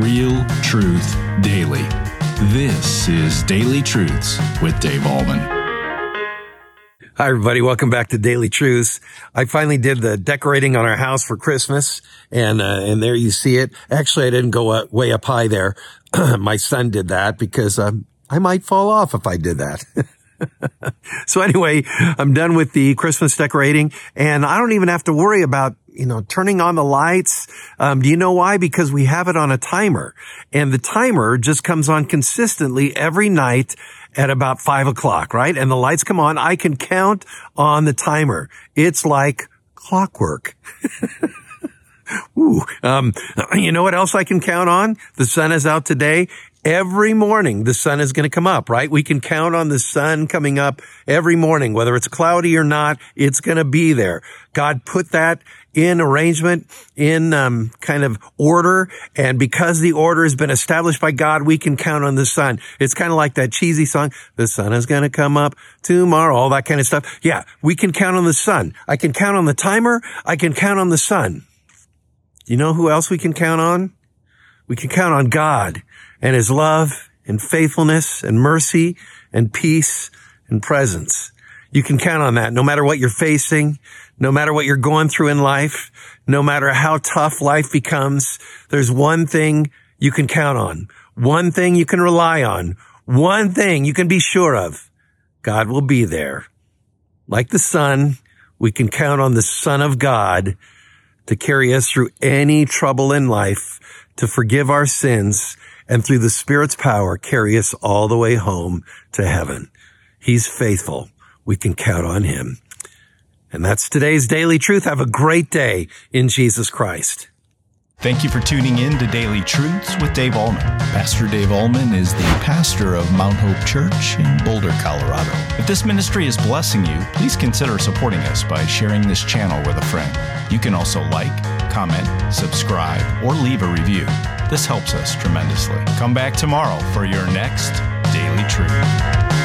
Real truth daily. This is Daily Truths with Dave Ahlman. Hi, everybody. Welcome back to Daily Truths. I finally did the decorating on our house for Christmas, and uh, and there you see it. Actually, I didn't go way up high there. My son did that because um, I might fall off if I did that. so anyway, I'm done with the Christmas decorating, and I don't even have to worry about you know, turning on the lights. Um, do you know why? Because we have it on a timer and the timer just comes on consistently every night at about five o'clock, right? And the lights come on. I can count on the timer. It's like clockwork. Ooh, um, you know what else I can count on? The sun is out today. Every morning, the sun is going to come up, right? We can count on the sun coming up every morning, whether it's cloudy or not, it's going to be there. God put that in arrangement, in um, kind of order. And because the order has been established by God, we can count on the sun. It's kind of like that cheesy song, the sun is going to come up tomorrow, all that kind of stuff. Yeah, we can count on the sun. I can count on the timer. I can count on the sun. You know who else we can count on? We can count on God and his love and faithfulness and mercy and peace and presence. You can count on that no matter what you're facing, no matter what you're going through in life, no matter how tough life becomes. There's one thing you can count on, one thing you can rely on, one thing you can be sure of. God will be there. Like the sun, we can count on the son of God to carry us through any trouble in life, to forgive our sins, and through the Spirit's power, carry us all the way home to heaven. He's faithful. We can count on him. And that's today's daily truth. Have a great day in Jesus Christ. Thank you for tuning in to Daily Truths with Dave Ahlman. Pastor Dave Ahlman is the pastor of Mount Hope Church in Boulder, Colorado. If this ministry is blessing you, please consider supporting us by sharing this channel with a friend. You can also like, comment, subscribe, or leave a review. This helps us tremendously. Come back tomorrow for your next Daily Truth.